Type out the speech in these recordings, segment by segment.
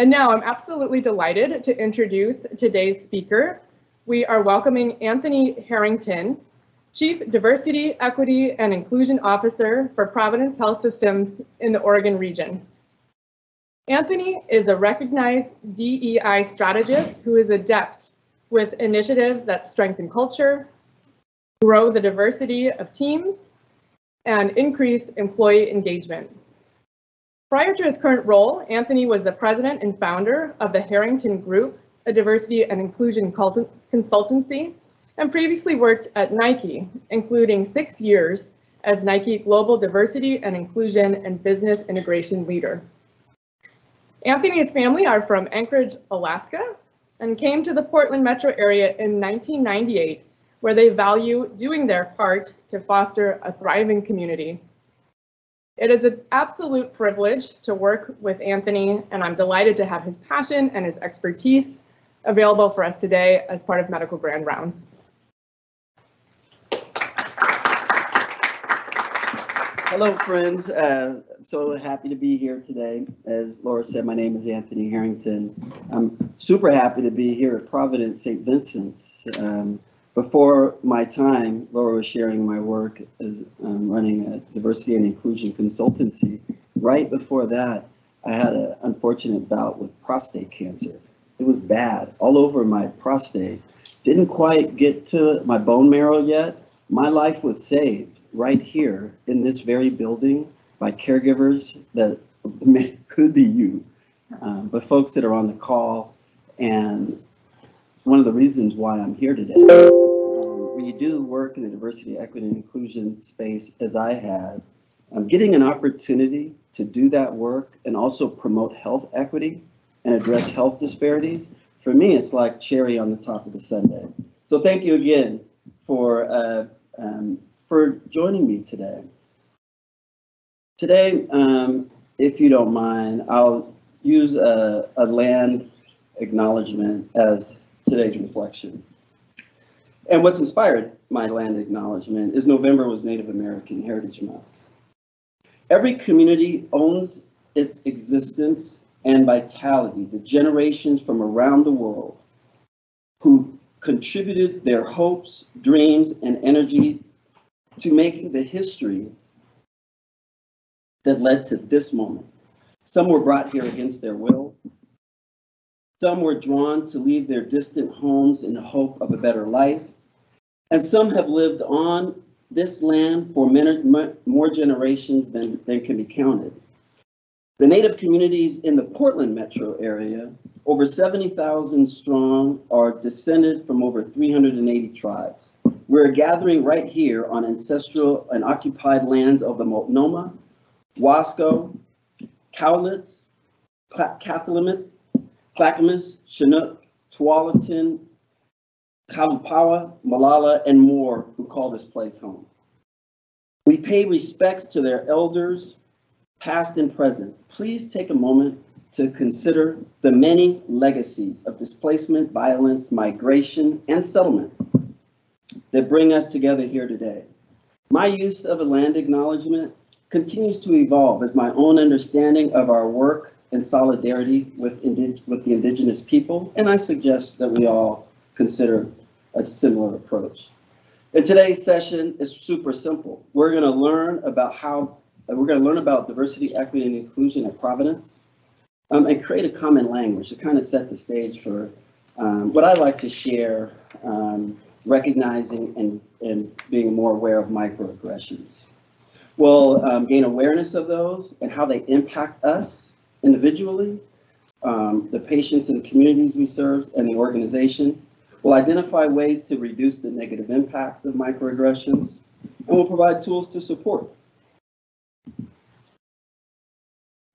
And now I'm absolutely delighted to introduce today's speaker. We are welcoming Anthony Harrington, Chief Diversity, Equity, and Inclusion Officer for Providence Health Systems in the Oregon region. Anthony is a recognized DEI strategist who is adept with initiatives that strengthen culture, grow the diversity of teams, and increase employee engagement. Prior to his current role, Anthony was the president and founder of the Harrington Group, a diversity and inclusion consultancy, and previously worked at Nike, including six years as Nike Global Diversity and Inclusion and Business Integration Leader. Anthony and his family are from Anchorage, Alaska, and came to the Portland metro area in 1998, where they value doing their part to foster a thriving community it is an absolute privilege to work with Anthony, and I'm delighted to have his passion and his expertise available for us today as part of Medical Grand Rounds. Hello, friends. Uh, I'm so happy to be here today. As Laura said, my name is Anthony Harrington. I'm super happy to be here at Providence St. Vincent's. Um, before my time, Laura was sharing my work as um, running a diversity and inclusion consultancy. Right before that, I had an unfortunate bout with prostate cancer. It was bad all over my prostate. Didn't quite get to my bone marrow yet. My life was saved right here in this very building by caregivers that could be you, um, but folks that are on the call and one of the reasons why I'm here today. Um, you do work in the diversity, equity, and inclusion space, as I have, I'm getting an opportunity to do that work and also promote health equity and address health disparities. For me, it's like cherry on the top of the sundae. So thank you again for uh, um, for joining me today. Today, um, if you don't mind, I'll use a, a land acknowledgement as today's reflection. And what's inspired my land acknowledgement is November was Native American Heritage Month. Every community owns its existence and vitality, the generations from around the world who contributed their hopes, dreams, and energy to making the history that led to this moment. Some were brought here against their will, some were drawn to leave their distant homes in the hope of a better life. And some have lived on this land for many, more generations than, than can be counted. The Native communities in the Portland metro area, over 70,000 strong, are descended from over 380 tribes. We're gathering right here on ancestral and occupied lands of the Multnomah, Wasco, Cowlitz, Clackamas, Chinook, Tualatin, Kalapuya, Molalla, and more who call this place home. We pay respects to their elders, past and present. Please take a moment to consider the many legacies of displacement, violence, migration, and settlement that bring us together here today. My use of a land acknowledgement continues to evolve as my own understanding of our work and solidarity with, with the indigenous people, and I suggest that we all consider a similar approach. And today's session is super simple. We're going to learn about how we're going to learn about diversity, equity, and inclusion at Providence, um, and create a common language to kind of set the stage for um, what I like to share, um, recognizing and, and being more aware of microaggressions. We'll um, gain awareness of those and how they impact us individually, um, the patients and communities we serve, and the organization. We'll identify ways to reduce the negative impacts of microaggressions, and we'll provide tools to support.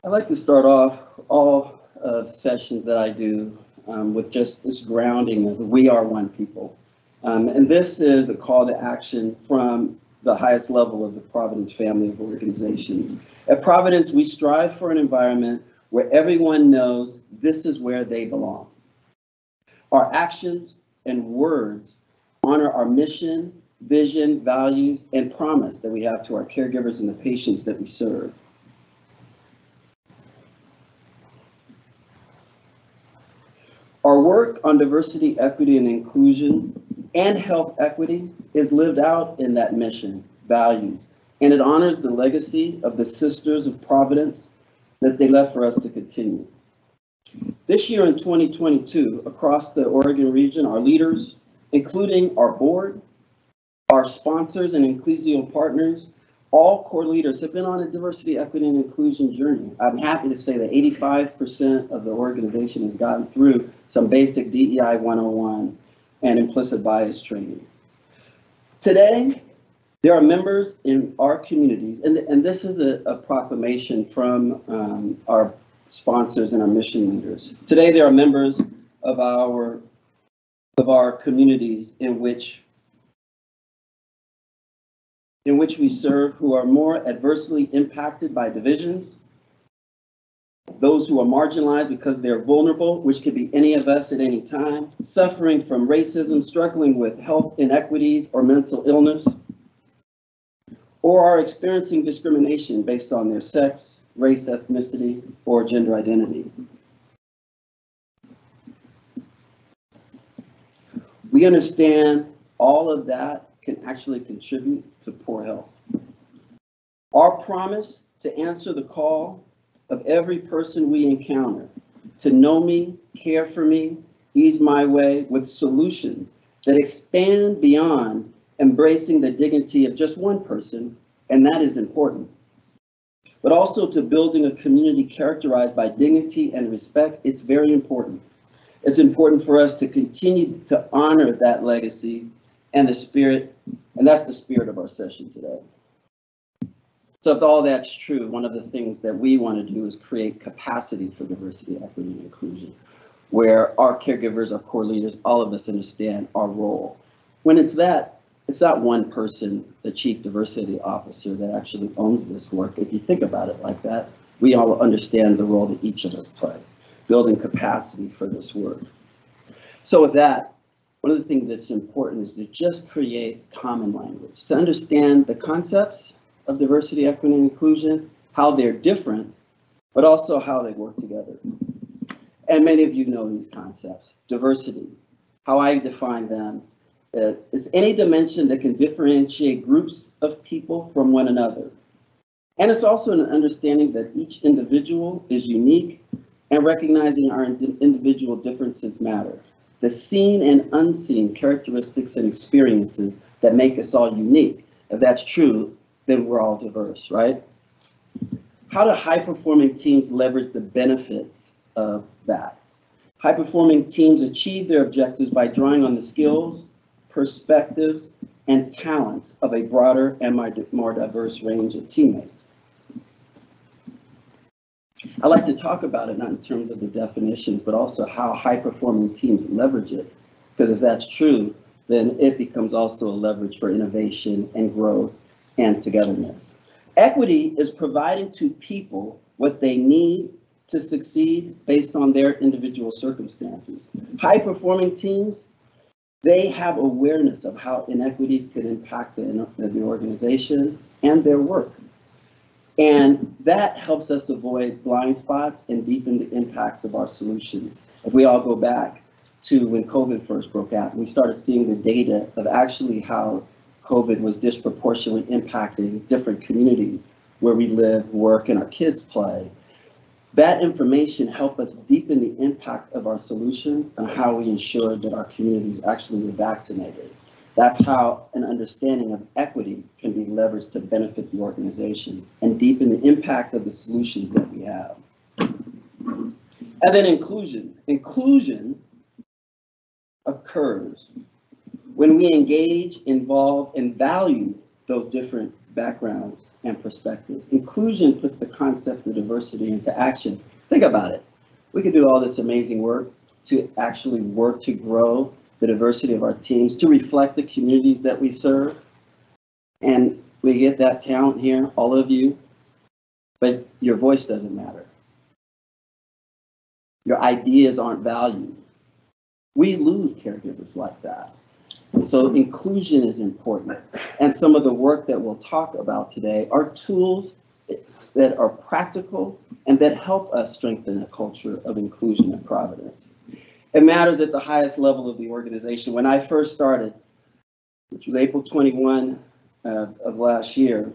I like to start off all sessions that I do um, with just this grounding of we are one people. Um, and this is a call to action from the highest level of the Providence family of organizations. At Providence, we strive for an environment where everyone knows this is where they belong. Our actions and words honor our mission, vision, values, and promise that we have to our caregivers and the patients that we serve. Our work on diversity, equity, and inclusion and health equity is lived out in that mission, values, and it honors the legacy of the Sisters of Providence that they left for us to continue. This year in 2022, across the Oregon region, our leaders, including our board, our sponsors and ecclesial partners, all core leaders have been on a diversity, equity, and inclusion journey. I'm happy to say that 85% of the organization has gotten through some basic DEI 101 and implicit bias training. Today, there are members in our communities, and, and this is a, a proclamation from um, our sponsors and our mission leaders. Today, there are members of our of our communities in which in which we serve who are more adversely impacted by divisions, those who are marginalized because they're vulnerable, which could be any of us at any time, suffering from racism, struggling with health inequities or mental illness, or are experiencing discrimination based on their sex, race, ethnicity, or gender identity. We understand all of that can actually contribute to poor health. Our promise to answer the call of every person we encounter to know me, care for me, ease my way with solutions that expand beyond embracing the dignity of just one person, and that is important. But also to building a community characterized by dignity and respect, it's very important. It's important for us to continue to honor that legacy and the spirit, and that's the spirit of our session today. So if all that's true, one of the things that we want to do is create capacity for diversity, equity, and inclusion, where our caregivers, our core leaders, all of us understand our role. When it's that, it's not one person, the chief diversity officer, that actually owns this work. If you think about it like that, we all understand the role that each of us play, building capacity for this work. So with that, one of the things that's important is to just create common language, to understand the concepts of diversity, equity, and inclusion, how they're different, but also how they work together. And many of you know these concepts. Diversity, how I define them, uh, is any dimension that can differentiate groups of people from one another. And it's also an understanding that each individual is unique and recognizing our ind- individual differences matter the seen and unseen characteristics and experiences that make us all unique. If that's true, then we're all diverse, right? How do high performing teams leverage the benefits of that? High performing teams achieve their objectives by drawing on the skills, perspectives, and talents of a broader and more diverse range of teammates. I like to talk about it not in terms of the definitions, but also how high performing teams leverage it. Because if that's true, then it becomes also a leverage for innovation and growth and togetherness. Equity is providing to people what they need to succeed based on their individual circumstances. High performing teams, they have awareness of how inequities could impact the, the organization and their work. And that helps us avoid blind spots and deepen the impacts of our solutions. If we all go back to when COVID first broke out, we started seeing the data of actually how COVID was disproportionately impacting different communities where we live, work, and our kids play. That information helped us deepen the impact of our solutions and how we ensure that our communities actually were vaccinated. That's how an understanding of equity can be leveraged to benefit the organization and deepen the impact of the solutions that we have. And then inclusion. Inclusion occurs when we engage, involve, and value those different backgrounds and perspectives. Inclusion puts the concept of diversity into action. Think about it. We could do all this amazing work to actually work to grow the diversity of our teams to reflect the communities that we serve. And we get that talent here, all of you, but your voice doesn't matter. Your ideas aren't valued. We lose caregivers like that. So inclusion is important. And some of the work that we'll talk about today are tools that are practical and that help us strengthen a culture of inclusion and providence. It matters at the highest level of the organization. When I first started, which was April 21 uh, of last year,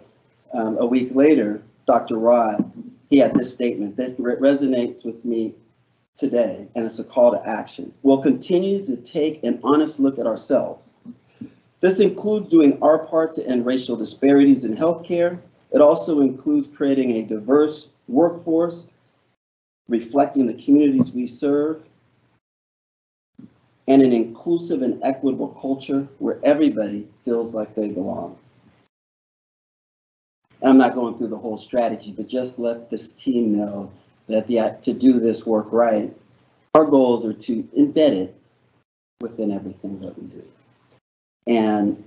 um, a week later, Dr. Rod, he had this statement. Re- resonates with me today, and it's a call to action. We'll continue to take an honest look at ourselves. This includes doing our part to end racial disparities in healthcare. It also includes creating a diverse workforce reflecting the communities we serve and an inclusive and equitable culture where everybody feels like they belong. I'm not going through the whole strategy, but just let this team know that the, to do this work right, our goals are to embed it within everything that we do. And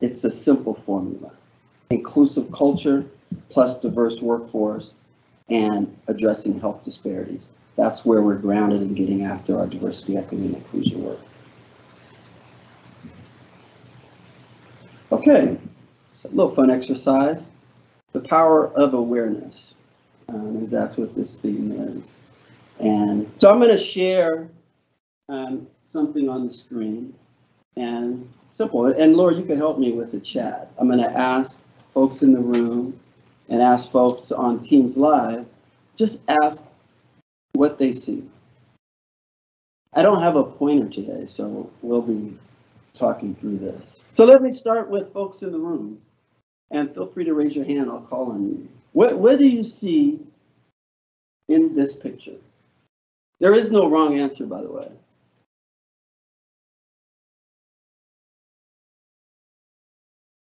it's a simple formula. Inclusive culture plus diverse workforce and addressing health disparities. That's where we're grounded in getting after our diversity, equity, and inclusion work. Okay, so a little fun exercise. The power of awareness. Um, that's what this theme is. And so I'm going to share um, something on the screen. And simple. And Laura, you can help me with the chat. I'm going to ask folks in the room and ask folks on Teams Live, just ask what they see. I don't have a pointer today, so we'll be talking through this. So let me start with folks in the room. And feel free to raise your hand, I'll call on you. What, what do you see in this picture? There is no wrong answer, by the way.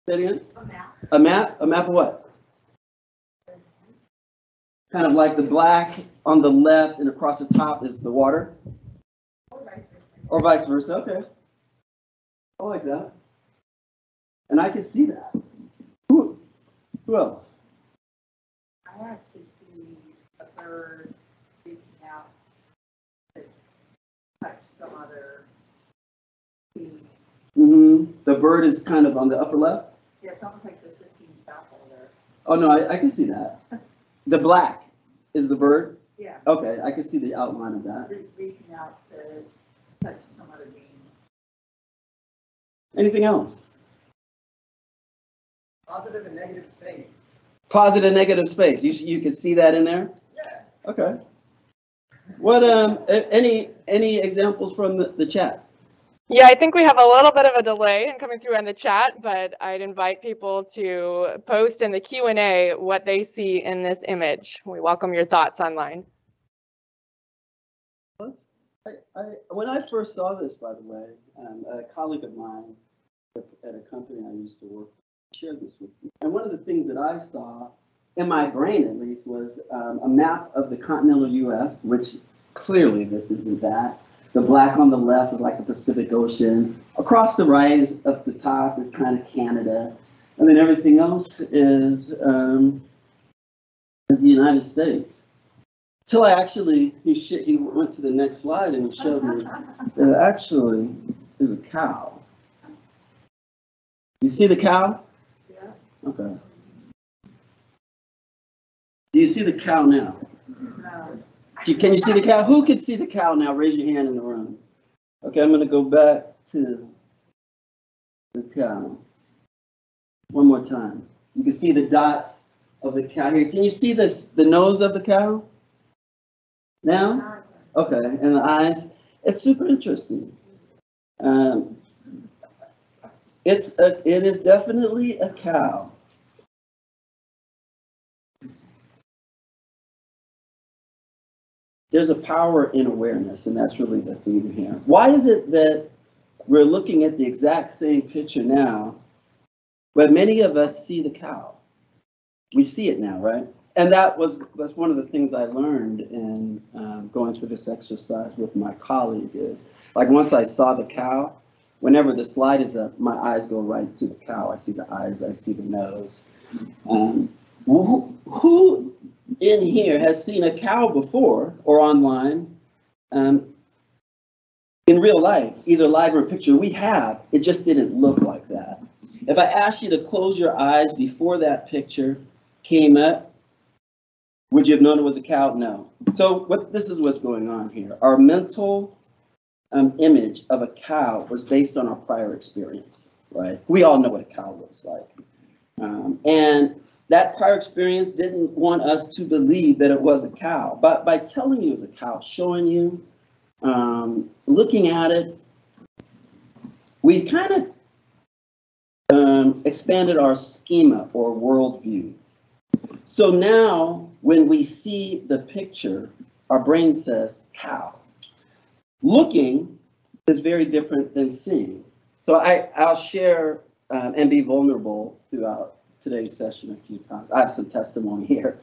Say it again? A map. A map? A map of what? Kind of like the black on the left and across the top is the water, or vice versa. or vice versa, okay. I like that. And I can see that. Who, who else? I actually see a bird reaching out to touch some other tree. Mm-hmm. The bird is kind of on the upper left? Yeah, it's almost like the fifteen south over there. Oh, no, I, I can see that. The black is the bird? Yeah, Okay, I can see the outline of that. re- reaching out to touch some other being. Anything else? Positive and negative space. Positive, negative space. You, you can see that in there? Yeah. Okay. What, um, any, any examples from the, the chat? Yeah, I think we have a little bit of a delay in coming through on the chat, but I'd invite people to post in the Q and A what they see in this image. We welcome your thoughts online. I, I, when I first saw this, by the way, um, a colleague of mine at at a company I used to work for shared this with you. And one of the things that I saw, in my brain at least, was um, a map of the continental US, which clearly this isn't that. The black on the left is like the Pacific Ocean. Across the right is up the top is kind of Canada. And then everything else is, um, is the United States. Till I actually, he sh- he went to the next slide and he showed me that actually is a cow. You see the cow? Okay. Do you see the cow now? No. Can you see the cow? Who can see the cow now? Raise your hand in the room. Okay, I'm gonna go back to the cow. One more time. You can see the dots of the cow here. Can you see this, the nose of the cow? Now? Okay, and the eyes. It's super interesting. Um, it's a, it is definitely a cow. There's a power in awareness, and that's really the theme here. Why is it that we're looking at the exact same picture now, but many of us see the cow? We see it now, right? And that was, that's one of the things I learned in um, going through this exercise with my colleague is, like, once I saw the cow, whenever the slide is up, my eyes go right to the cow. I see the eyes, I see the nose. Um, who, who in here has seen a cow before or online? Um, in real life, either live or picture, we have, it just didn't look like that. If I asked you to close your eyes before that picture came up, Would you have known it was a cow? No. So what, this is what's going on here. Our mental um, image of a cow was based on our prior experience, right? We all know what a cow looks like. Um, and that prior experience didn't want us to believe that it was a cow. But by telling you it was a cow, showing you, um, looking at it, we kind of um, expanded our schema or worldview. So now, when we see the picture, our brain says cow. Looking is very different than seeing. So I, I'll share um, and be vulnerable throughout today's session a few times. I have some testimony here.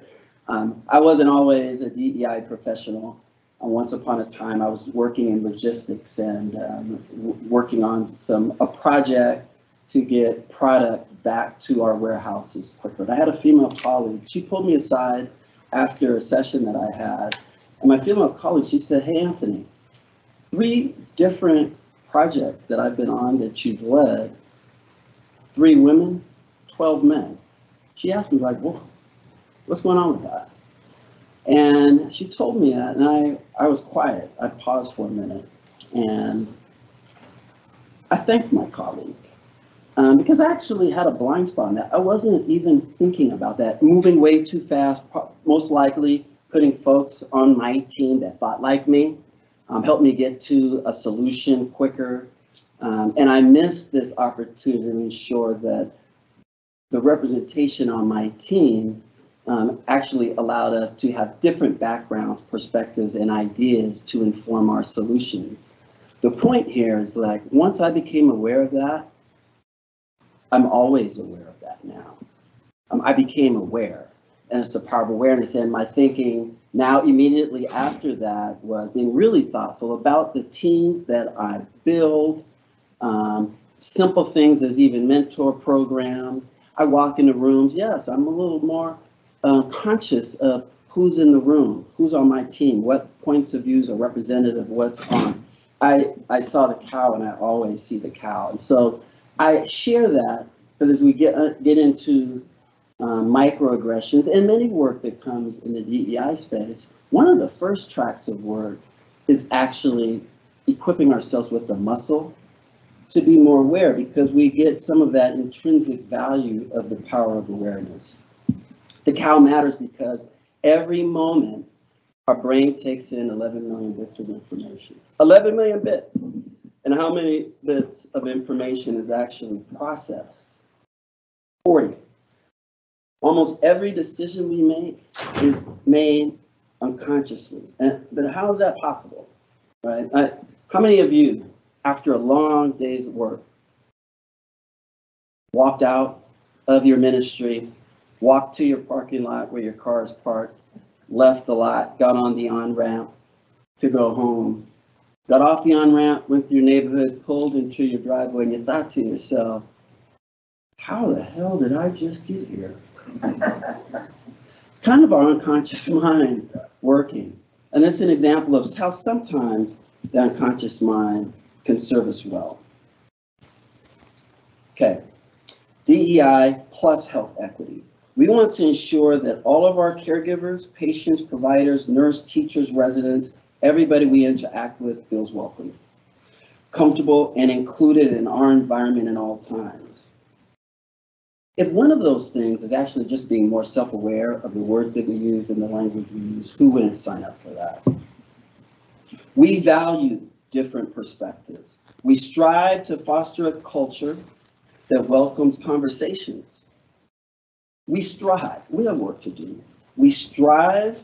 Um, I wasn't always a DEI professional. Uh, once upon a time, I was working in logistics and um, working on some a project to get product back to our warehouses quicker. And I had a female colleague. She pulled me aside after a session that I had, and my female colleague, she said, "Hey, Anthony, three different projects that I've been on that you've led, three women, 12 men. She asked me like, well, what's going on with that? And she told me that and I, I was quiet. I paused for a minute and I thanked my colleague. Um, because I actually had a blind spot on that. I wasn't even thinking about that. Moving way too fast, most likely putting folks on my team that thought like me, um, helped me get to a solution quicker. Um, and I missed this opportunity to ensure that the representation on my team um, actually allowed us to have different backgrounds, perspectives, and ideas to inform our solutions. The point here is like, once I became aware of that, I'm always aware of that now. Um, I became aware, and it's a power of awareness. And my thinking now, immediately after that, was being really thoughtful about the teams that I build, um, simple things as even mentor programs. I walk into rooms, yes, I'm a little more uh, conscious of who's in the room, who's on my team, what points of views are representative of what's on. I, I saw the cow and I always see the cow. And so I share that because as we get, uh, get into um, microaggressions and many work that comes in the DEI space, one of the first tracks of work is actually equipping ourselves with the muscle to be more aware because we get some of that intrinsic value of the power of awareness. The cow matters because every moment our brain takes in 11 million bits of information. 11 million bits. And how many bits of information is actually processed? 40. Almost every decision we make is made unconsciously. And, but how is that possible? Right? I, how many of you, after a long day's work, walked out of your ministry, walked to your parking lot where your car is parked, left the lot, got on the on-ramp to go home, got off the on-ramp, went through your neighborhood, pulled into your driveway, and you thought to yourself, how the hell did I just get here? It's kind of our unconscious mind working. And that's an example of how sometimes the unconscious mind can serve us well. Okay, DEI plus health equity. We want to ensure that all of our caregivers, patients, providers, nurse, teachers, residents, everybody we interact with feels welcome, comfortable, and included in our environment at all times. If one of those things is actually just being more self-aware of the words that we use and the language we use, who wouldn't sign up for that? We value different perspectives. We strive to foster a culture that welcomes conversations. We strive, we have work to do. We strive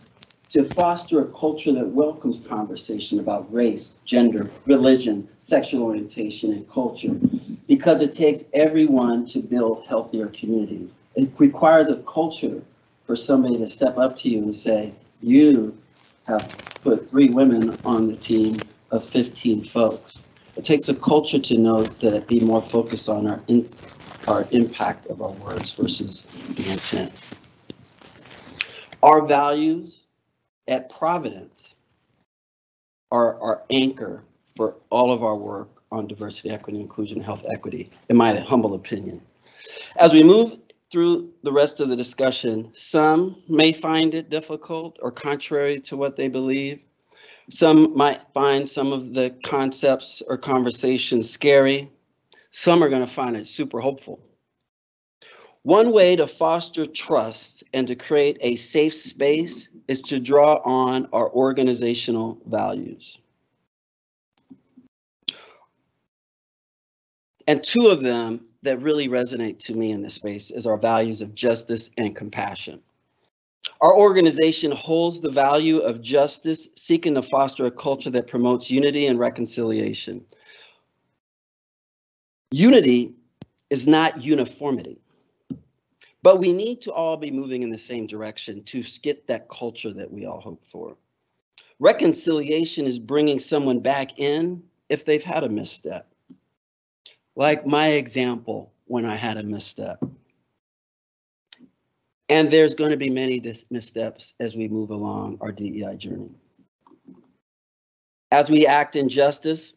to foster a culture that welcomes conversation about race, gender, religion, sexual orientation, and culture, because it takes everyone to build healthier communities. It requires a culture for somebody to step up to you and say, you have put three women on the team of 15 folks. It takes a culture to know that be more focused on our, in, our impact of our words versus the intent. Our values at Providence are our anchor for all of our work on diversity, equity, inclusion, health equity, in my humble opinion. As we move through the rest of the discussion, some may find it difficult or contrary to what they believe. Some might find some of the concepts or conversations scary. Some are going to find it super hopeful. One way to foster trust and to create a safe space is to draw on our organizational values. And two of them that really resonate to me in this space is our values of justice and compassion. Our organization holds the value of justice, seeking to foster a culture that promotes unity and reconciliation. Unity is not uniformity, but we need to all be moving in the same direction to get that culture that we all hope for. Reconciliation is bringing someone back in if they've had a misstep. Like my example when I had a misstep. And there's going to be many missteps as we move along our DEI journey. As we act in justice,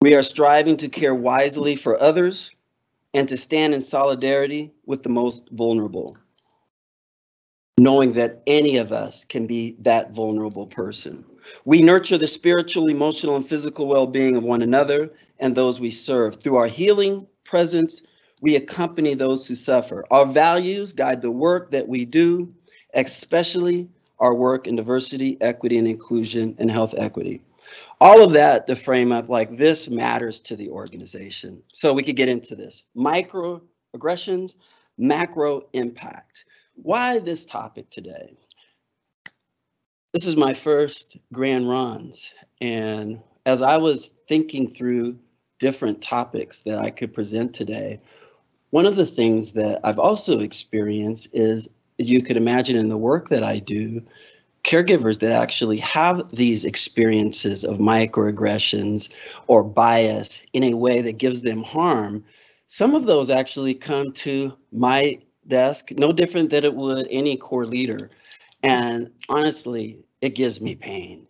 we are striving to care wisely for others and to stand in solidarity with the most vulnerable, knowing that any of us can be that vulnerable person. We nurture the spiritual, emotional, and physical well being of one another and those we serve. Through our healing presence, we accompany those who suffer. Our values guide the work that we do, especially our work in diversity, equity, and inclusion and health equity. All of that to frame up like this matters to the organization. So we could get into this. Microaggressions, macro impact. Why this topic today? This is my first Grand Rounds. And as I was thinking through different topics that I could present today, one of the things that I've also experienced is you could imagine in the work that I do, caregivers that actually have these experiences of microaggressions or bias in a way that gives them harm, some of those actually come to my desk, no different than it would any core leader. And honestly, it gives me pain.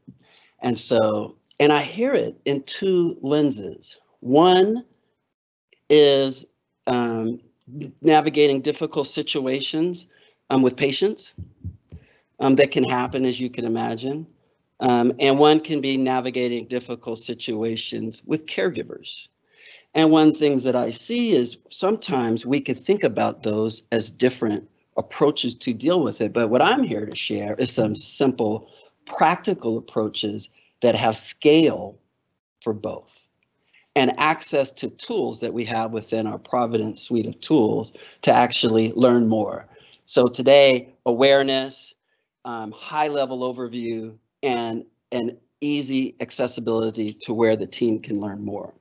And so, and I hear it in two lenses. One is um, navigating difficult situations um, with patients um, that can happen, as you can imagine. Um, and one can be navigating difficult situations with caregivers. And one things that I see is sometimes we could think about those as different approaches to deal with it. But what I'm here to share is some simple, practical approaches that have scale for both and access to tools that we have within our Providence suite of tools to actually learn more. So today, awareness, um, high level overview, and an easy accessibility to where the team can learn more.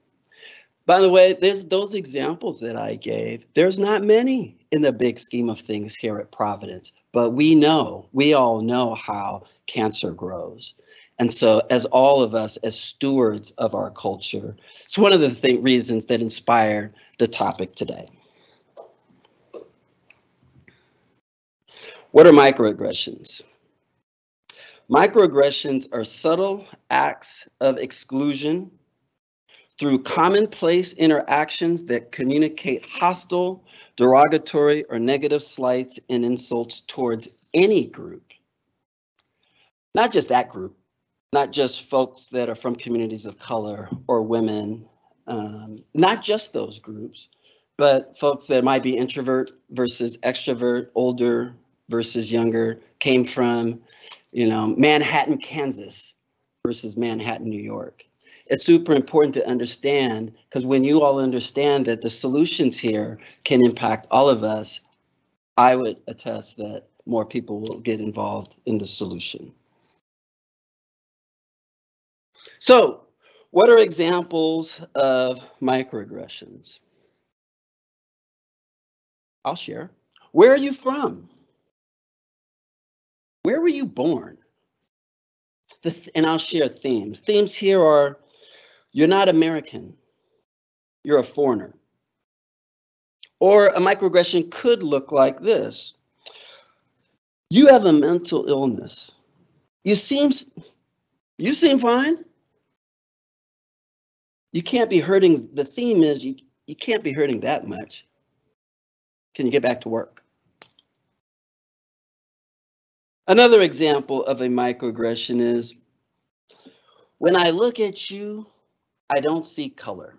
By the way, there's those examples that I gave. There's not many in the big scheme of things here at Providence, but we know, we all know how cancer grows. And so, as all of us, as stewards of our culture, it's one of the th- reasons that inspired the topic today. What are microaggressions? Microaggressions are subtle acts of exclusion through commonplace interactions that communicate hostile, derogatory, or negative slights and insults towards any group. Not just that group, not just folks that are from communities of color or women, um, not just those groups, but folks that might be introvert versus extrovert, older versus younger, came from, you know, Manhattan, Kansas versus Manhattan, New York. It's super important to understand because when you all understand that the solutions here can impact all of us, I would attest that more people will get involved in the solution. So, what are examples of microaggressions? I'll share. Where are you from? Where were you born? Th and I'll share themes. Themes here are you're not American, you're a foreigner. Or a microaggression could look like this you have a mental illness. You seem, you seem fine. You can't be hurting, the theme is you, you can't be hurting that much. Can you get back to work? Another example of a microaggression is when I look at you, I don't see color.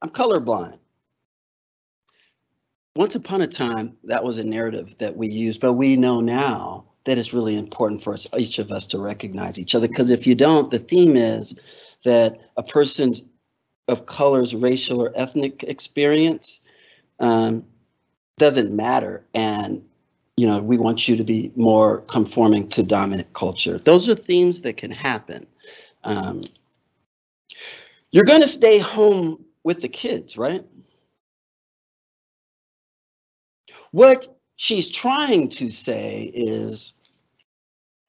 I'm colorblind. Once upon a time, that was a narrative that we used, but we know now that it's really important for us, each of us to recognize each other. Because if you don't, the theme is that a person's of color's racial or ethnic experience um, doesn't matter. And, you know, we want you to be more conforming to dominant culture. Those are themes that can happen. Um, you're going to stay home with the kids, right? What she's trying to say is,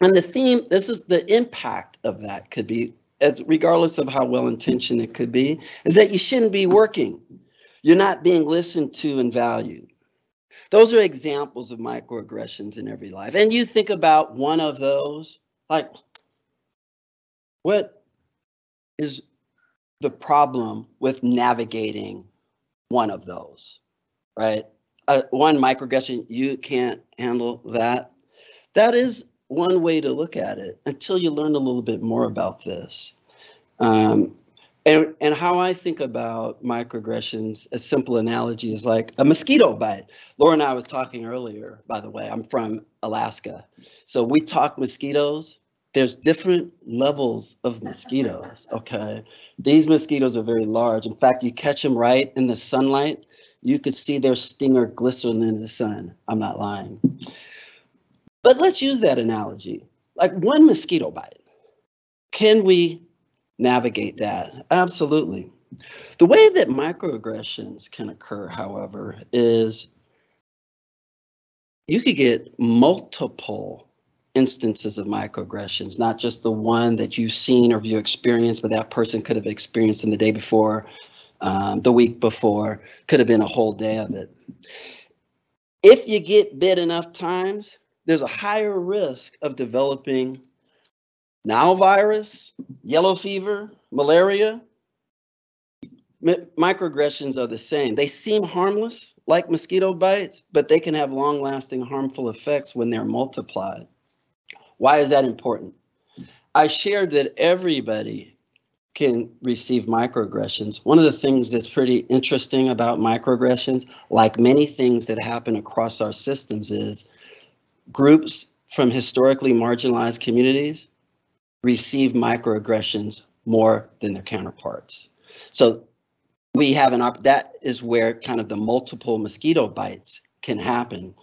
and the theme, this is the impact of that could be, as regardless of how well intentioned it could be, is that you shouldn't be working. You're not being listened to and valued. Those are examples of microaggressions in every life. And you think about one of those, like, what is the problem with navigating one of those, right? Uh, one microaggression, you can't handle that. That is one way to look at it until you learn a little bit more about this. Um, and, and how I think about microaggressions, a simple analogy is like a mosquito bite. Laura and I was talking earlier, by the way, I'm from Alaska. So we talk mosquitoes. There's different levels of mosquitoes, okay? These mosquitoes are very large. In fact, you catch them right in the sunlight, you could see their stinger glisten in the sun. I'm not lying. But let's use that analogy. Like one mosquito bite. Can we navigate that? Absolutely. The way that microaggressions can occur, however, is you could get multiple instances of microaggressions, not just the one that you've seen or you experienced, but that person could have experienced in the day before, um, the week before, could have been a whole day of it. If you get bit enough times, there's a higher risk of developing Nile virus, yellow fever, malaria. Mi- Microaggressions are the same. They seem harmless, like mosquito bites, but they can have long lasting harmful effects when they're multiplied. Why is that important? I shared that everybody can receive microaggressions. One of the things that's pretty interesting about microaggressions, like many things that happen across our systems, is groups from historically marginalized communities receive microaggressions more than their counterparts. So we have an op that is where kind of the multiple mosquito bites can happen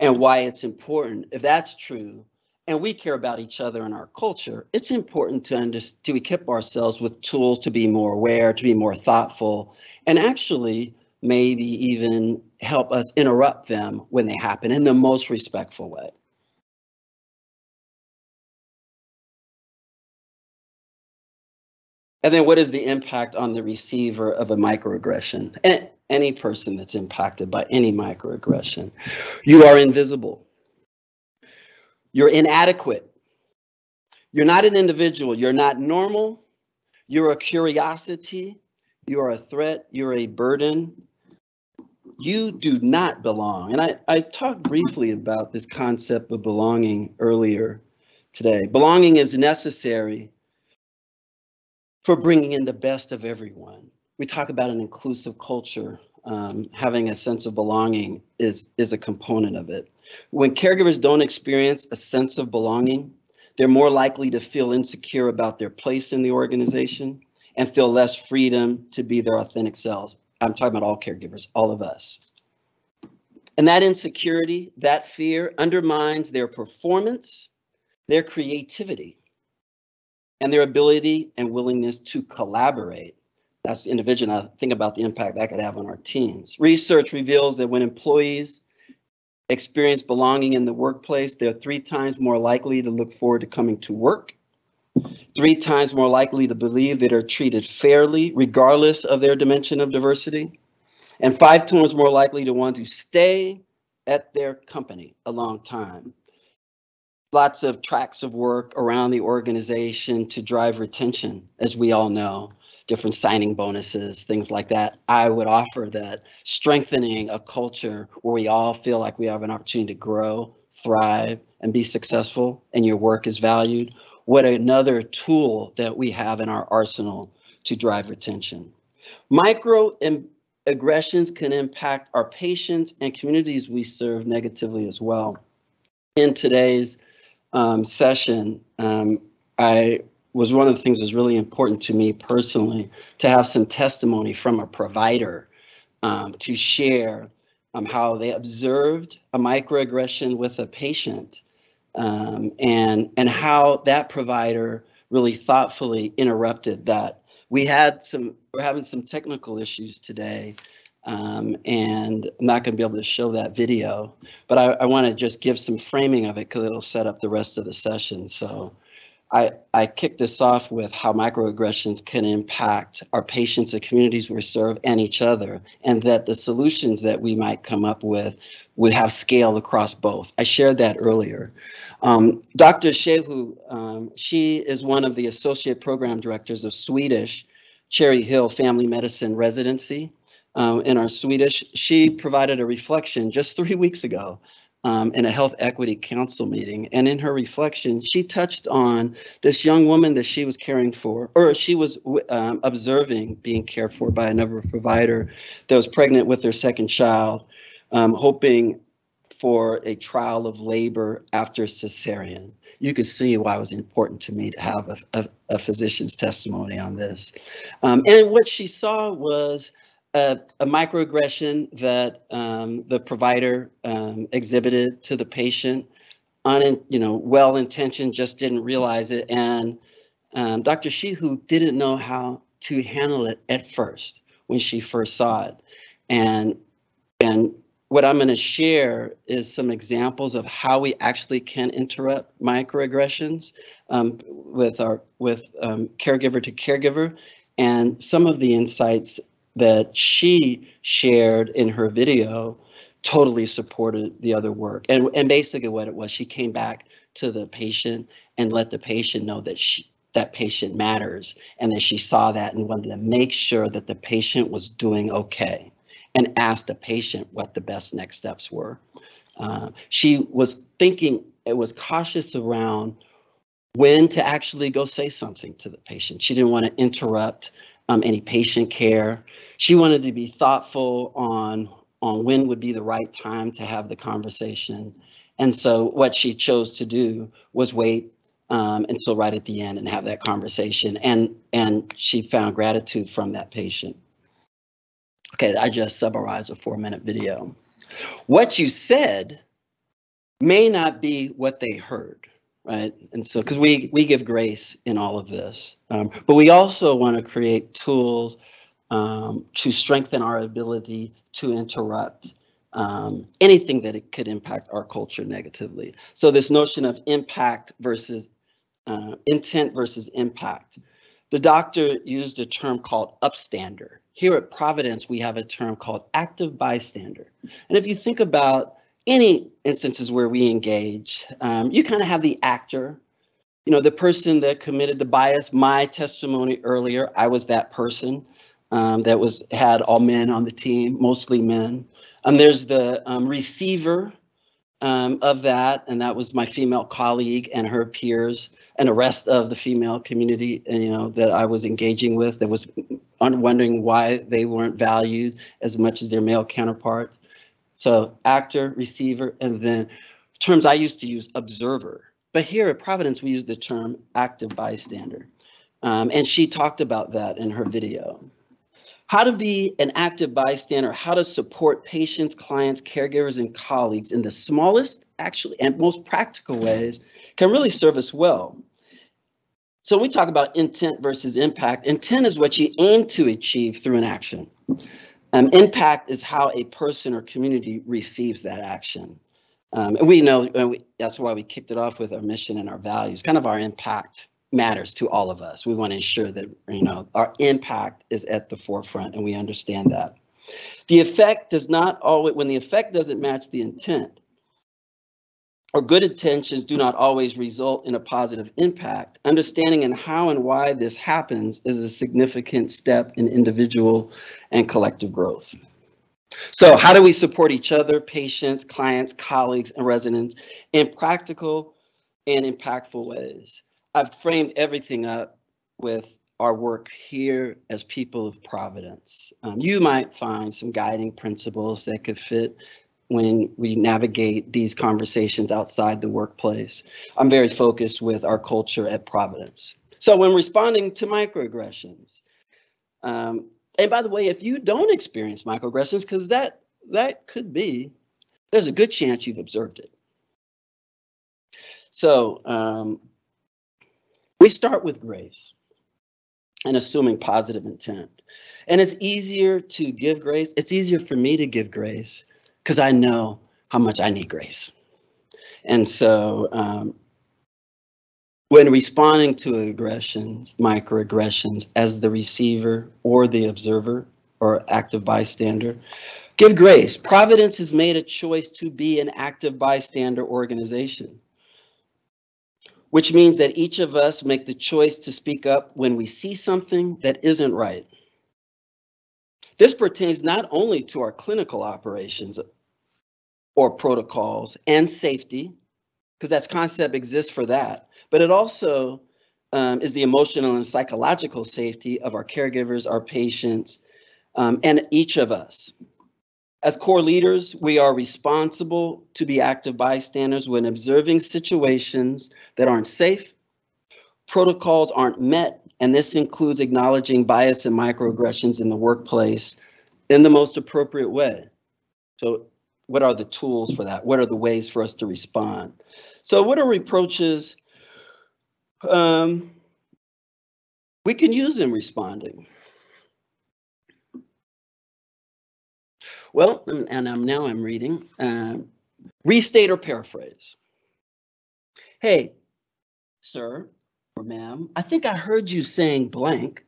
and why it's important. If that's true, and we care about each other and our culture, it's important to understand to equip ourselves with tools to be more aware, to be more thoughtful, and actually maybe even help us interrupt them when they happen in the most respectful way. And then what is the impact on the receiver of a microaggression? And any person that's impacted by any microaggression. You are invisible. You're inadequate. You're not an individual. You're not normal. You're a curiosity. You're a threat. You're a burden. You do not belong. And I, I talked briefly about this concept of belonging earlier today. Belonging is necessary for bringing in the best of everyone. We talk about an inclusive culture. Um, having a sense of belonging is, is a component of it. When caregivers don't experience a sense of belonging, they're more likely to feel insecure about their place in the organization and feel less freedom to be their authentic selves. I'm talking about all caregivers, all of us. And that insecurity, that fear undermines their performance, their creativity, and their ability and willingness to collaborate. That's the individual. I think about the impact that could have on our teams. Research reveals that when employees experience belonging in the workplace, they're three times more likely to look forward to coming to work, three times more likely to believe that they're treated fairly, regardless of their dimension of diversity, and five times more likely to want to stay at their company a long time. Lots of tracks of work around the organization to drive retention, as we all know. different signing bonuses, things like that. I would offer that strengthening a culture where we all feel like we have an opportunity to grow, thrive, and be successful, and your work is valued. What another tool that we have in our arsenal to drive retention. Micro and aggressions can impact our patients and communities we serve negatively as well. In today's um, session, um, I was one of the things that was really important to me personally to have some testimony from a provider um, to share um, how they observed a microaggression with a patient um, and and how that provider really thoughtfully interrupted that. We had some we're having some technical issues today, um, and I'm not going to be able to show that video, but I, I want to just give some framing of it because it'll set up the rest of the session. So I, I kicked this off with how microaggressions can impact our patients, the communities we serve, and each other, and that the solutions that we might come up with would have scale across both. I shared that earlier. Um, Dr. Shehu, um, she is one of the associate program directors of Swedish Cherry Hill Family Medicine Residency. Um, in our Swedish, she provided a reflection just three weeks ago um, in a health equity council meeting. And in her reflection, she touched on this young woman that she was caring for, or she was um, observing being cared for by another provider that was pregnant with their second child, um, hoping for a trial of labor after cesarean. You could see why it was important to me to have a, a, a physician's testimony on this. Um, and what she saw was a, a microaggression that um, the provider um, exhibited to the patient, un, you know, well-intentioned, just didn't realize it, and um, Dr. Shehu didn't know how to handle it at first when she first saw it, and and what I'm going to share is some examples of how we actually can interrupt microaggressions um, with our with um, caregiver to caregiver, and some of the insights that she shared in her video totally supported the other work. And, and basically what it was, she came back to the patient and let the patient know that she, that patient matters and then she saw that and wanted to make sure that the patient was doing okay and asked the patient what the best next steps were. Uh, she was thinking, it was cautious around when to actually go say something to the patient. She didn't want to interrupt um, any patient care. She wanted to be thoughtful on on when would be the right time to have the conversation. And so what she chose to do was wait um, until right at the end and have that conversation. And and she found gratitude from that patient. Okay, I just summarized a four minute video. What you said may not be what they heard right? And so, because we we give grace in all of this, um, but we also want to create tools um, to strengthen our ability to interrupt um, anything that it could impact our culture negatively. So this notion of impact versus uh, intent versus impact. The doctor used a term called upstander. Here at Providence, we have a term called active bystander. And if you think about any instances where we engage, um, you kind of have the actor, you know, the person that committed the bias. My testimony earlier, I was that person um, that was had all men on the team, mostly men. And um, there's the um, receiver um, of that, and that was my female colleague and her peers, and the rest of the female community, you know, that I was engaging with, that was wondering why they weren't valued as much as their male counterparts. So actor, receiver, and then terms I used to use, observer. But here at Providence, we use the term active bystander. Um, and she talked about that in her video. How to be an active bystander, how to support patients, clients, caregivers, and colleagues in the smallest, actually, and most practical ways can really serve us well. So when we talk about intent versus impact, intent is what you aim to achieve through an action. Um, impact is how a person or community receives that action. Um, and we know and we, that's why we kicked it off with our mission and our values. Kind of our impact matters to all of us. We want to ensure that you know our impact is at the forefront, and we understand that. The effect does not always when the effect doesn't match the intent. Or good intentions do not always result in a positive impact, understanding and how and why this happens is a significant step in individual and collective growth. So how do we support each other, patients, clients, colleagues, and residents in practical and impactful ways? I've framed everything up with our work here as people of Providence. Um, you might find some guiding principles that could fit when we navigate these conversations outside the workplace. I'm very focused with our culture at Providence. So when responding to microaggressions, um, and by the way, if you don't experience microaggressions, because that that could be, there's a good chance you've observed it. So um, we start with grace and assuming positive intent. And it's easier to give grace. It's easier for me to give grace because I know how much I need grace. And so um, when responding to aggressions, microaggressions, as the receiver or the observer or active bystander, give grace. Providence has made a choice to be an active bystander organization, which means that each of us make the choice to speak up when we see something that isn't right. This pertains not only to our clinical operations or protocols and safety, because that concept exists for that, but it also um, is the emotional and psychological safety of our caregivers, our patients, um, and each of us. As core leaders, we are responsible to be active bystanders when observing situations that aren't safe, protocols aren't met, and this includes acknowledging bias and microaggressions in the workplace in the most appropriate way. So what are the tools for that? What are the ways for us to respond? So what are reproaches um, we can use in responding? Well, and I'm, now I'm reading. Um, restate or paraphrase. Hey, sir ma'am, I think I heard you saying blank.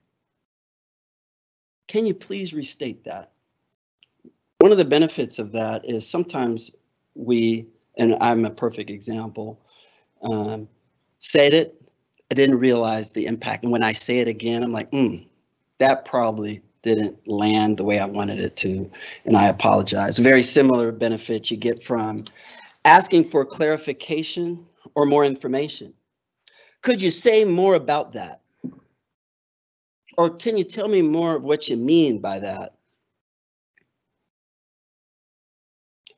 Can you please restate that? One of the benefits of that is sometimes we, and I'm a perfect example, um, said it, I didn't realize the impact. And when I say it again, I'm like, mm, that probably didn't land the way I wanted it to, and I apologize. Very similar benefit you get from asking for clarification or more information. Could you say more about that? Or can you tell me more of what you mean by that?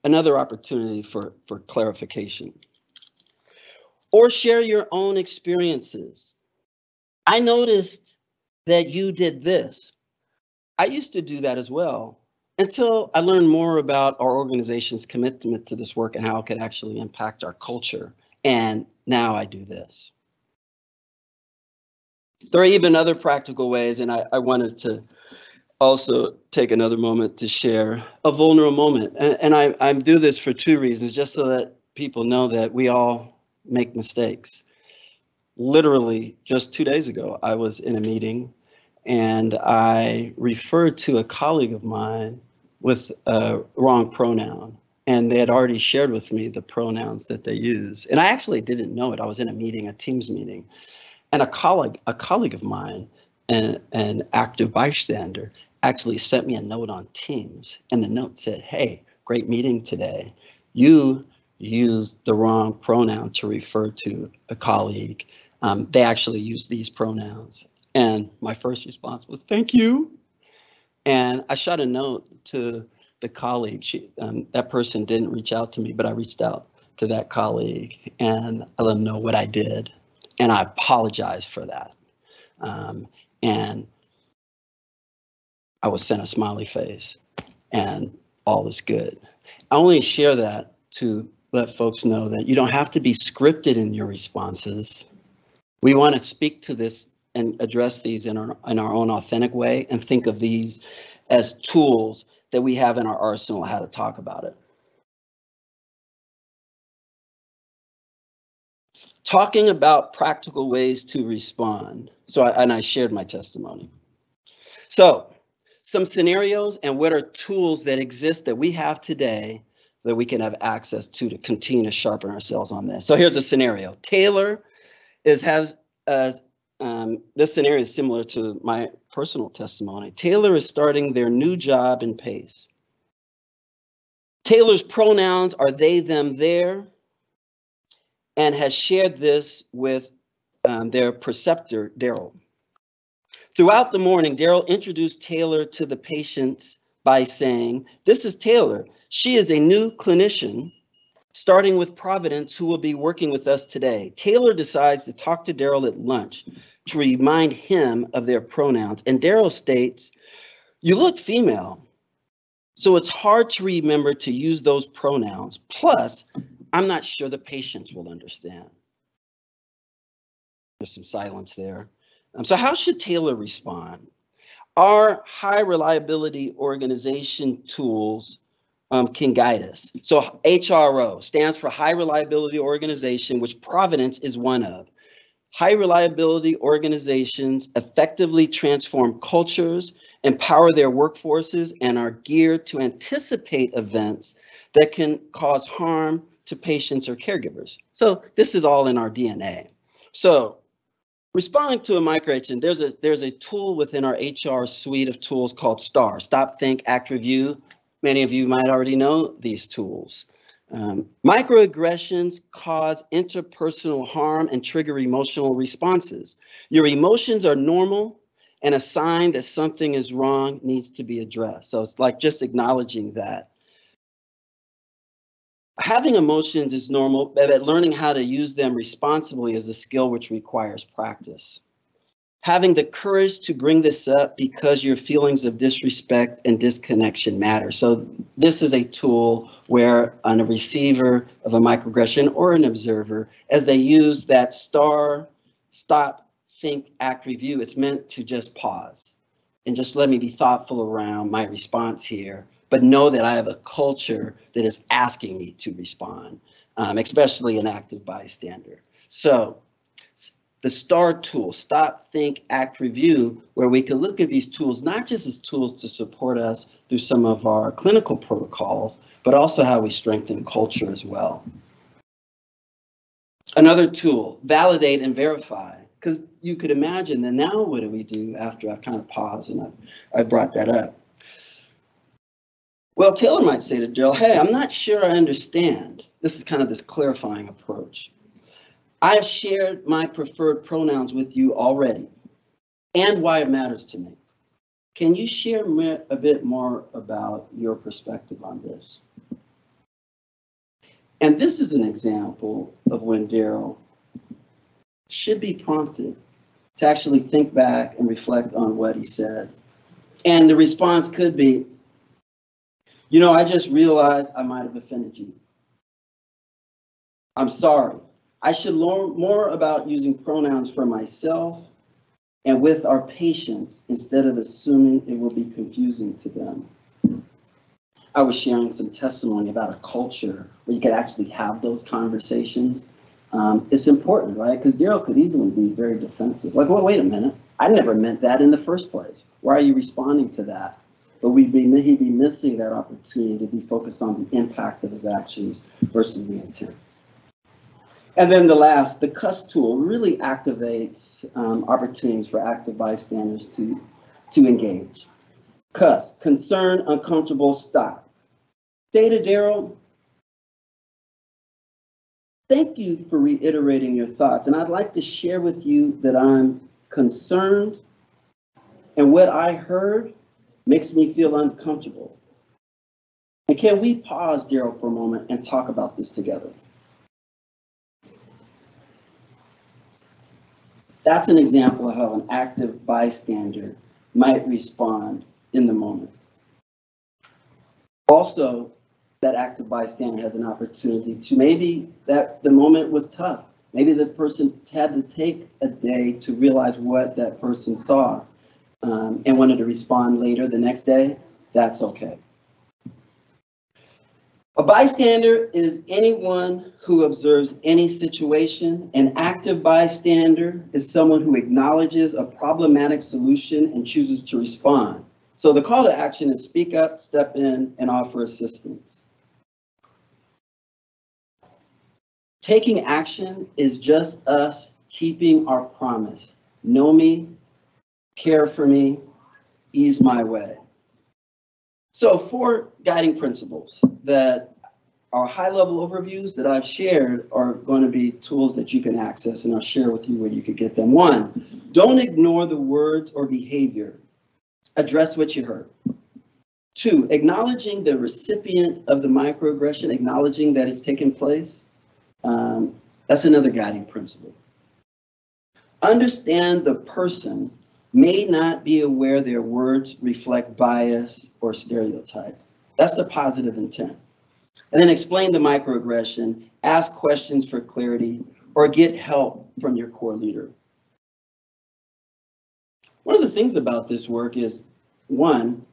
Another opportunity for, for clarification. Or share your own experiences. I noticed that you did this. I used to do that as well until I learned more about our organization's commitment to this work and how it could actually impact our culture. And now I do this. There are even other practical ways, and I, I wanted to also take another moment to share a vulnerable moment. And, and I, I do this for two reasons, just so that people know that we all make mistakes. Literally, just two days ago, I was in a meeting and I referred to a colleague of mine with a wrong pronoun. And they had already shared with me the pronouns that they use. And I actually didn't know it. I was in a meeting, a Teams meeting. And a colleague, a colleague of mine, an, an active bystander, actually sent me a note on Teams. And the note said, Hey, great meeting today. You used the wrong pronoun to refer to a colleague. Um, they actually use these pronouns. And my first response was, thank you. And I shot a note to the colleague. She, um, that person didn't reach out to me, but I reached out to that colleague and I let them know what I did. And I apologize for that. Um, and I was sent a smiley face and all is good. I only share that to let folks know that you don't have to be scripted in your responses. We want to speak to this and address these in our, in our own authentic way and think of these as tools that we have in our arsenal how to talk about it. Talking about practical ways to respond. So, I, and I shared my testimony. So, some scenarios and what are tools that exist that we have today that we can have access to to continue to sharpen ourselves on this. So here's a scenario. Taylor is has uh, um, this scenario is similar to my personal testimony. Taylor is starting their new job in PACE. Taylor's pronouns are they, them, their, and has shared this with um, their preceptor, Daryl. Throughout the morning, Daryl introduced Taylor to the patients by saying, This is Taylor. She is a new clinician starting with Providence who will be working with us today. Taylor decides to talk to Daryl at lunch to remind him of their pronouns. And Daryl states, You look female. So it's hard to remember to use those pronouns. Plus, I'm not sure the patients will understand. There's some silence there. Um, so, how should Taylor respond? Our high reliability organization tools um, can guide us. So, HRO stands for High Reliability Organization, which Providence is one of. High reliability organizations effectively transform cultures, empower their workforces, and are geared to anticipate events that can cause harm to patients or caregivers. So this is all in our DNA. So responding to a microagent, there's a there's a tool within our HR suite of tools called STAR, Stop, Think, Act, Review. Many of you might already know these tools. Um, microaggressions cause interpersonal harm and trigger emotional responses. Your emotions are normal and a sign that something is wrong needs to be addressed. So it's like just acknowledging that. Having emotions is normal, but learning how to use them responsibly is a skill which requires practice having the courage to bring this up because your feelings of disrespect and disconnection matter. So this is a tool where on a receiver of a microaggression or an observer, as they use that star, stop, think, act, review, it's meant to just pause and just let me be thoughtful around my response here, but know that I have a culture that is asking me to respond, um, especially an active bystander. So the STAR tool, stop, think, act, review, where we can look at these tools not just as tools to support us through some of our clinical protocols, but also how we strengthen culture as well. Another tool, validate and verify, because you could imagine that now what do we do after I've kind of paused and I, I brought that up? Well, Taylor might say to Daryl, hey, I'm not sure I understand. This is kind of this clarifying approach. I have shared my preferred pronouns with you already and why it matters to me. Can you share a bit more about your perspective on this? And this is an example of when Daryl should be prompted to actually think back and reflect on what he said. And the response could be, you know, I just realized I might have offended you. I'm sorry. I should learn more about using pronouns for myself and with our patients instead of assuming it will be confusing to them. I was sharing some testimony about a culture where you could actually have those conversations. Um, it's important, right? Because Daryl could easily be very defensive. Like, well, wait a minute. I never meant that in the first place. Why are you responding to that? But we'd be, he'd be missing that opportunity to be focused on the impact of his actions versus the intent. And then the last, the CUS tool really activates um, opportunities for active bystanders to, to engage. CUS, concern, uncomfortable, stop. Say to Daryl, thank you for reiterating your thoughts. And I'd like to share with you that I'm concerned and what I heard makes me feel uncomfortable. And can we pause, Daryl, for a moment and talk about this together? That's an example of how an active bystander might respond in the moment. Also, that active bystander has an opportunity to maybe that the moment was tough. Maybe the person had to take a day to realize what that person saw um, and wanted to respond later the next day. That's okay. A bystander is anyone who observes any situation. An active bystander is someone who acknowledges a problematic solution and chooses to respond. So the call to action is speak up, step in, and offer assistance. Taking action is just us keeping our promise. Know me, care for me, ease my way. So four guiding principles that are high-level overviews that I've shared are going to be tools that you can access, and I'll share with you where you could get them. One, don't ignore the words or behavior. Address what you heard. Two, acknowledging the recipient of the microaggression, acknowledging that it's taken place. Um, that's another guiding principle. Understand the person may not be aware their words reflect bias or stereotype. That's the positive intent. And then explain the microaggression, ask questions for clarity, or get help from your core leader. One of the things about this work is, one,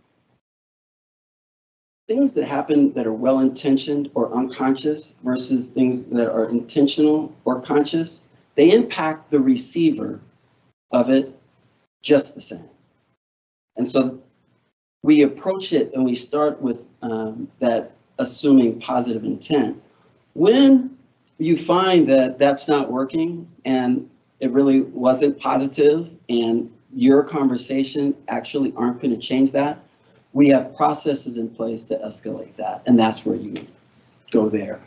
things that happen that are well-intentioned or unconscious versus things that are intentional or conscious, they impact the receiver of it just the same. And so we approach it and we start with um, that assuming positive intent. When you find that that's not working and it really wasn't positive and your conversation actually aren't going to change that, we have processes in place to escalate that. And that's where you go there.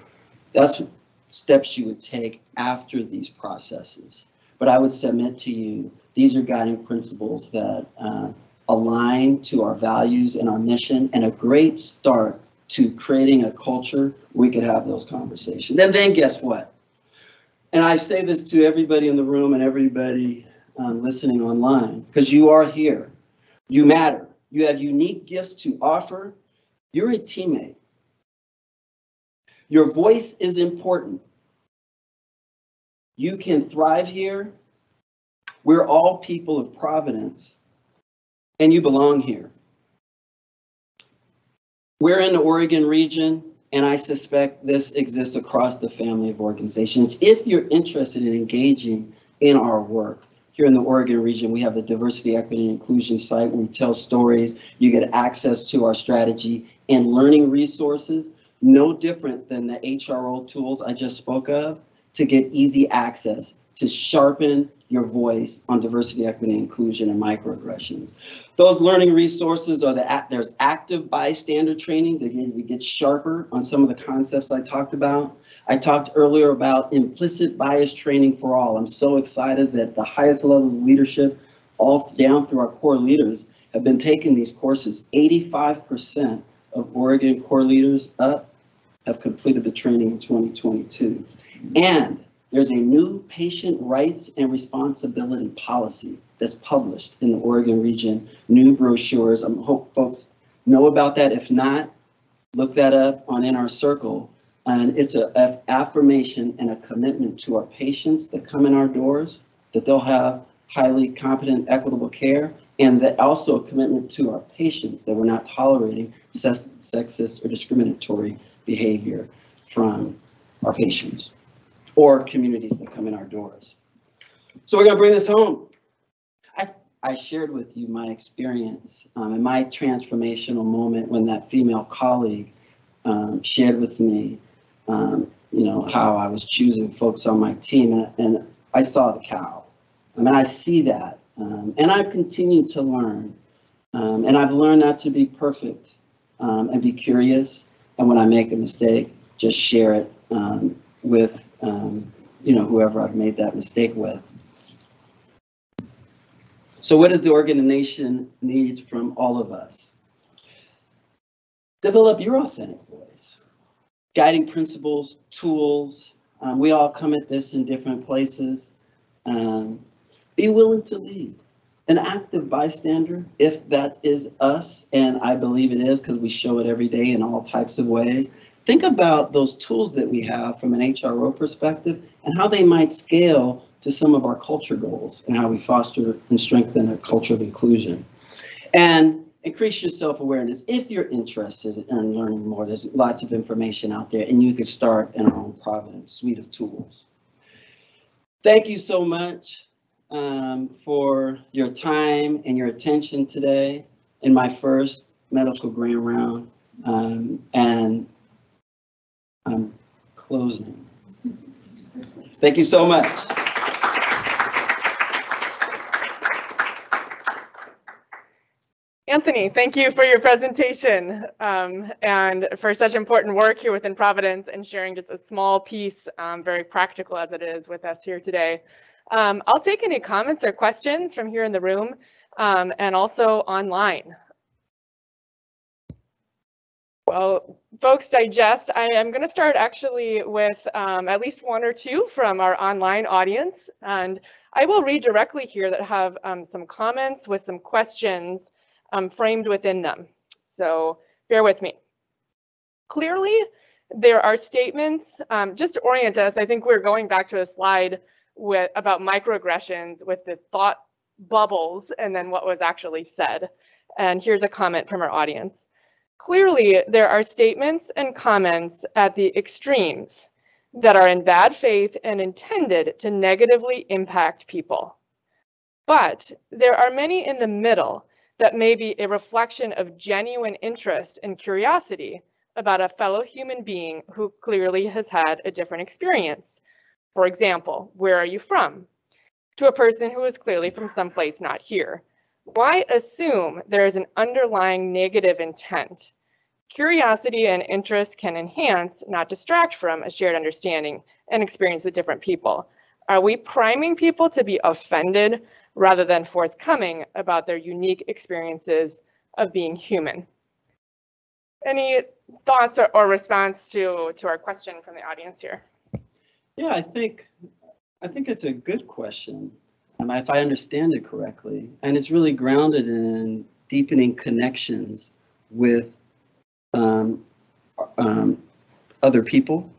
That's steps you would take after these processes. But I would submit to you, these are guiding principles that uh, align to our values and our mission and a great start to creating a culture we could have those conversations. And then guess what? And I say this to everybody in the room and everybody um, listening online, because you are here. You matter. You have unique gifts to offer. You're a teammate. Your voice is important. You can thrive here. We're all people of Providence, and you belong here. We're in the Oregon region, and I suspect this exists across the family of organizations. If you're interested in engaging in our work, here in the Oregon region, we have a diversity, equity, and inclusion site where we tell stories. You get access to our strategy and learning resources, no different than the HRO tools I just spoke of to get easy access to sharpen your voice on diversity, equity, inclusion, and microaggressions. Those learning resources are the there's active bystander training get, to get sharper on some of the concepts I talked about. I talked earlier about implicit bias training for all. I'm so excited that the highest level of leadership, all down through our core leaders, have been taking these courses. 85% of Oregon core leaders up have completed the training in 2022. And there's a new patient rights and responsibility policy that's published in the Oregon region, new brochures. I hope folks know about that. If not, look that up on In Our Circle. And it's an affirmation and a commitment to our patients that come in our doors, that they'll have highly competent, equitable care, and that also a commitment to our patients that we're not tolerating sexist or discriminatory behavior from our patients or communities that come in our doors. So we're going to bring this home. I, I shared with you my experience um, and my transformational moment when that female colleague um, shared with me, um, you know, how I was choosing folks on my team, and, I saw the cow. I mean, I see that, um, and I've continued to learn, um, and I've learned not to be perfect um, and be curious. And when I make a mistake, just share it with um, you know, whoever I've made that mistake with. So what does the organization need from all of us? Develop your authentic voice. Guiding principles, tools. Um, we all come at this in different places. Um, be willing to lead. An active bystander, if that is us, and I believe it is because we show it every day in all types of ways, think about those tools that we have from an HRO perspective and how they might scale to some of our culture goals and how we foster and strengthen a culture of inclusion. And increase your self-awareness if you're interested in learning more. There's lots of information out there and you could start in our own Providence suite of tools. Thank you so much um, for your time and your attention today in my first medical grand round. Um, and I'm closing. Thank you so much. Anthony, thank you for your presentation um, and for such important work here within Providence and sharing just a small piece, um, very practical as it is, with us here today. Um, I'll take any comments or questions from here in the room um, and also online. Well, folks digest, I am going to start actually with um, at least one or two from our online audience. And I will read directly here that have um, some comments with some questions um, framed within them. So bear with me. Clearly, there are statements, um, just to orient us, I think we're going back to a slide with about microaggressions with the thought bubbles and then what was actually said. And here's a comment from our audience. Clearly, there are statements and comments at the extremes that are in bad faith and intended to negatively impact people. But there are many in the middle that may be a reflection of genuine interest and curiosity about a fellow human being who clearly has had a different experience. For example, where are you from? To a person who is clearly from someplace not here. Why assume there is an underlying negative intent? Curiosity and interest can enhance, not distract from, a shared understanding and experience with different people. Are we priming people to be offended rather than forthcoming about their unique experiences of being human? Any thoughts or, or response to, to our question from the audience here? Yeah, I think, I think it's a good question. Um, if I understand it correctly, and it's really grounded in deepening connections with um, um, other people.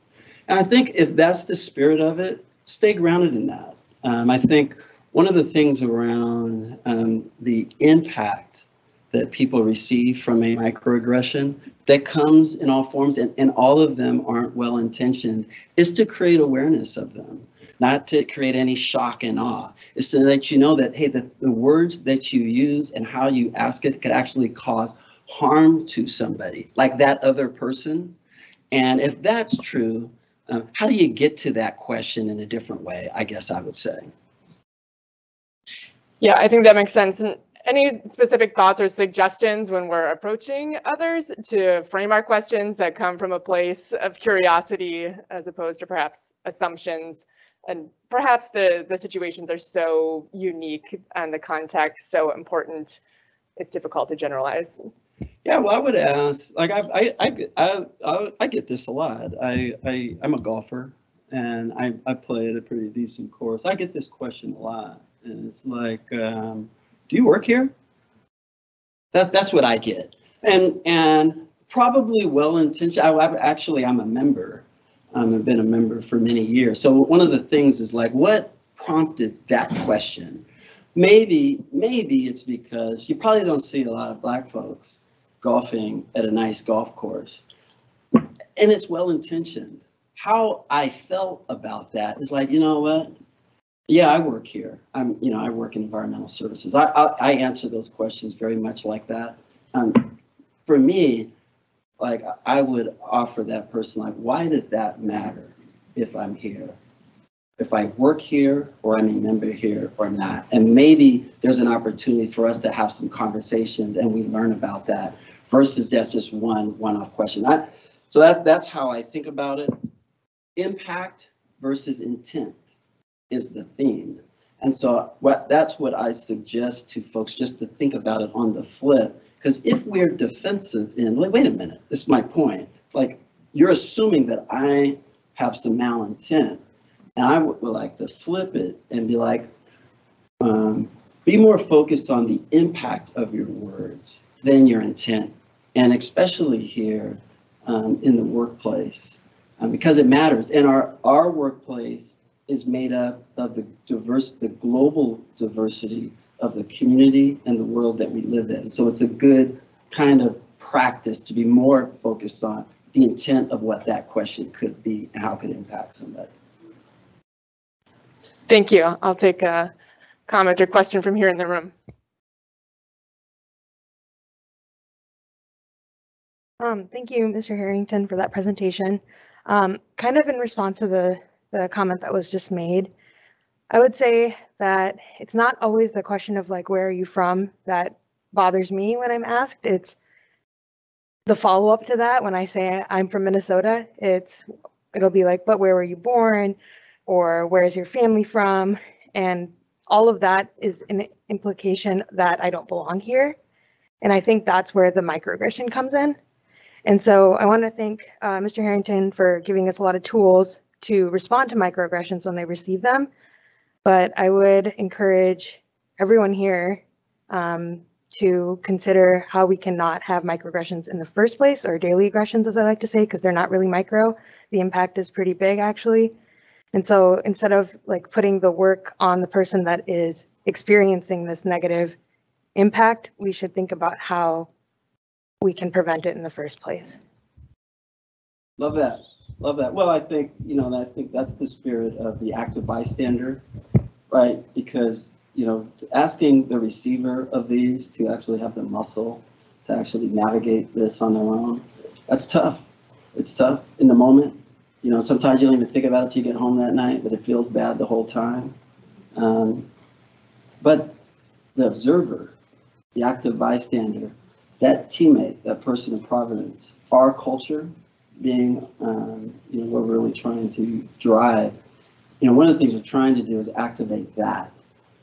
And I think if that's the spirit of it, stay grounded in that. Um, I think one of the things around um, the impact that people receive from a microaggression that comes in all forms and, and all of them aren't well intentioned is to create awareness of them not to create any shock and awe. It's to let you know that, hey, the, the words that you use and how you ask it could actually cause harm to somebody, like that other person. And if that's true, um, how do you get to that question in a different way? I guess I would say. Yeah, I think that makes sense. And any specific thoughts or suggestions when we're approaching others to frame our questions that come from a place of curiosity as opposed to perhaps assumptions and perhaps the the situations are so unique and the context so important it's difficult to generalize. Yeah well i would ask like i i i, I, I, get this a lot. I i i'm a golfer and i i play at a pretty decent course. I get this question a lot and it's like um, do you work here? That, that's what i get. And and probably well intentioned I actually i'm a member um, I've been a member for many years. So one of the things is like, what prompted that question? Maybe, maybe it's because you probably don't see a lot of black folks golfing at a nice golf course. And it's well intentioned. How I felt about that is like, you know what? Yeah, I work here. I'm, you know, I work in environmental services. I, I, I answer those questions very much like that. Um, for me, like I would offer that person like, why does that matter if I'm here? If I work here or I'm a member here or not? And maybe there's an opportunity for us to have some conversations and we learn about that versus that's just one one-off question. I, so that, that's how I think about it. Impact versus intent is the theme. And so what that's what I suggest to folks just to think about it on the flip because if we're defensive in, wait, wait a minute, this is my point. Like, you're assuming that I have some malintent. And I would, like to flip it and be like, um, be more focused on the impact of your words than your intent. And especially here um, in the workplace, um, because it matters. And our, our workplace is made up of the diverse, the global diversity of the community and the world that we live in. So it's a good kind of practice to be more focused on the intent of what that question could be and how it could impact somebody. Thank you. I'll take a comment or question from here in the room. Um, thank you, Mr. Harrington, for that presentation. Um, kind of in response to the the comment that was just made. I would say that it's not always the question of like, where are you from that bothers me when I'm asked. It's the follow up to that when I say I'm from Minnesota. It's it'll be like, but where were you born? Or where's your family from? And all of that is an implication that I don't belong here. And I think that's where the microaggression comes in. And so I want to thank uh, Mr. Harrington for giving us a lot of tools to respond to microaggressions when they receive them. But I would encourage everyone here um, to consider how we cannot have microaggressions in the first place, or daily aggressions, as I like to say, because they're not really micro. The impact is pretty big, actually. And so instead of like putting the work on the person that is experiencing this negative impact, we should think about how we can prevent it in the first place. Love that. Love that. Well, I think, you know, I think that's the spirit of the active bystander, right? Because, you know, asking the receiver of these to actually have the muscle to actually navigate this on their own, that's tough. It's tough in the moment. You know, sometimes you don't even think about it till you get home that night, but it feels bad the whole time. Um, but the observer, the active bystander, that teammate, that person of providence, our culture being, um, you know, we're really trying to drive. You know, one of the things we're trying to do is activate that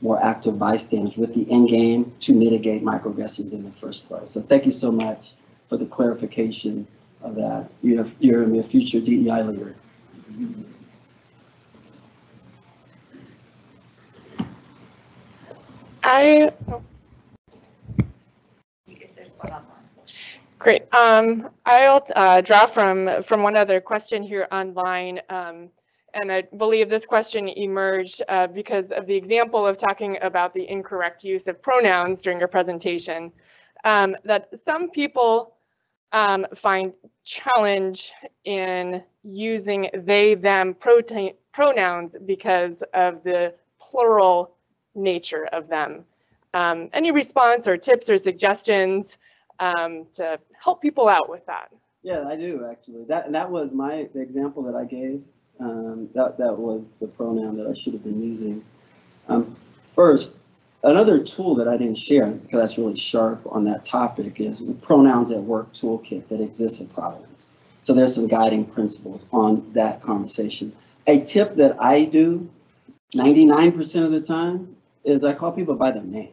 more active bystanders with the end game to mitigate microaggressions in the first place. So thank you so much for the clarification of that. You're, you're a future DEI leader. I, There's one on great. Um, I'll uh, draw from, from one other question here online. Um, and I believe this question emerged uh, because of the example of talking about the incorrect use of pronouns during a presentation. Um, that some people um, find challenge in using they, them pronouns because of the plural nature of them. Um, any response or tips or suggestions um, to help people out with that? Yeah, I do actually. That that was my example that I gave. Um, that that was the pronoun that I should have been using. Um, first, another tool that I didn't share because that's really sharp on that topic is pronouns at work toolkit that exists in Providence. So there's some guiding principles on that conversation. A tip that I do 99% of the time is I call people by their name.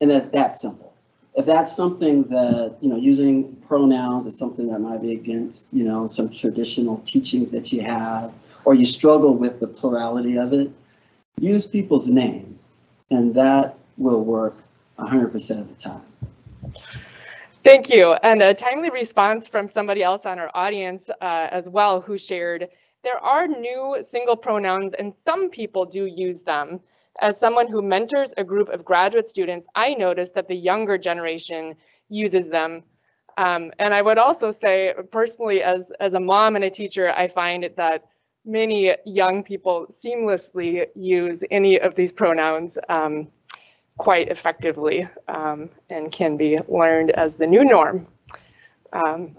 And that's that simple. If that's something that, you know, using pronouns is something that might be against, you know, some traditional teachings that you have, or you struggle with the plurality of it, use people's name. And that will work 100% of the time. Thank you. And a timely response from somebody else on our audience uh, as well who shared, there are new single pronouns and some people do use them. As someone who mentors a group of graduate students, I noticed that the younger generation uses them. Um, and I would also say personally, as, as a mom and a teacher, I find that many young people seamlessly use any of these pronouns um, quite effectively um, and can be learned as the new norm. Um,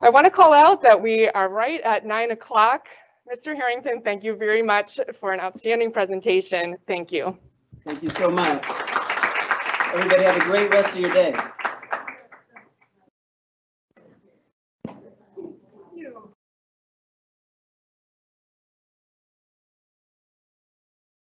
I want to call out that we are right at nine o'clock. Mr. Harrington, thank you very much for an outstanding presentation. Thank you. Thank you so much. Everybody have a great rest of your day.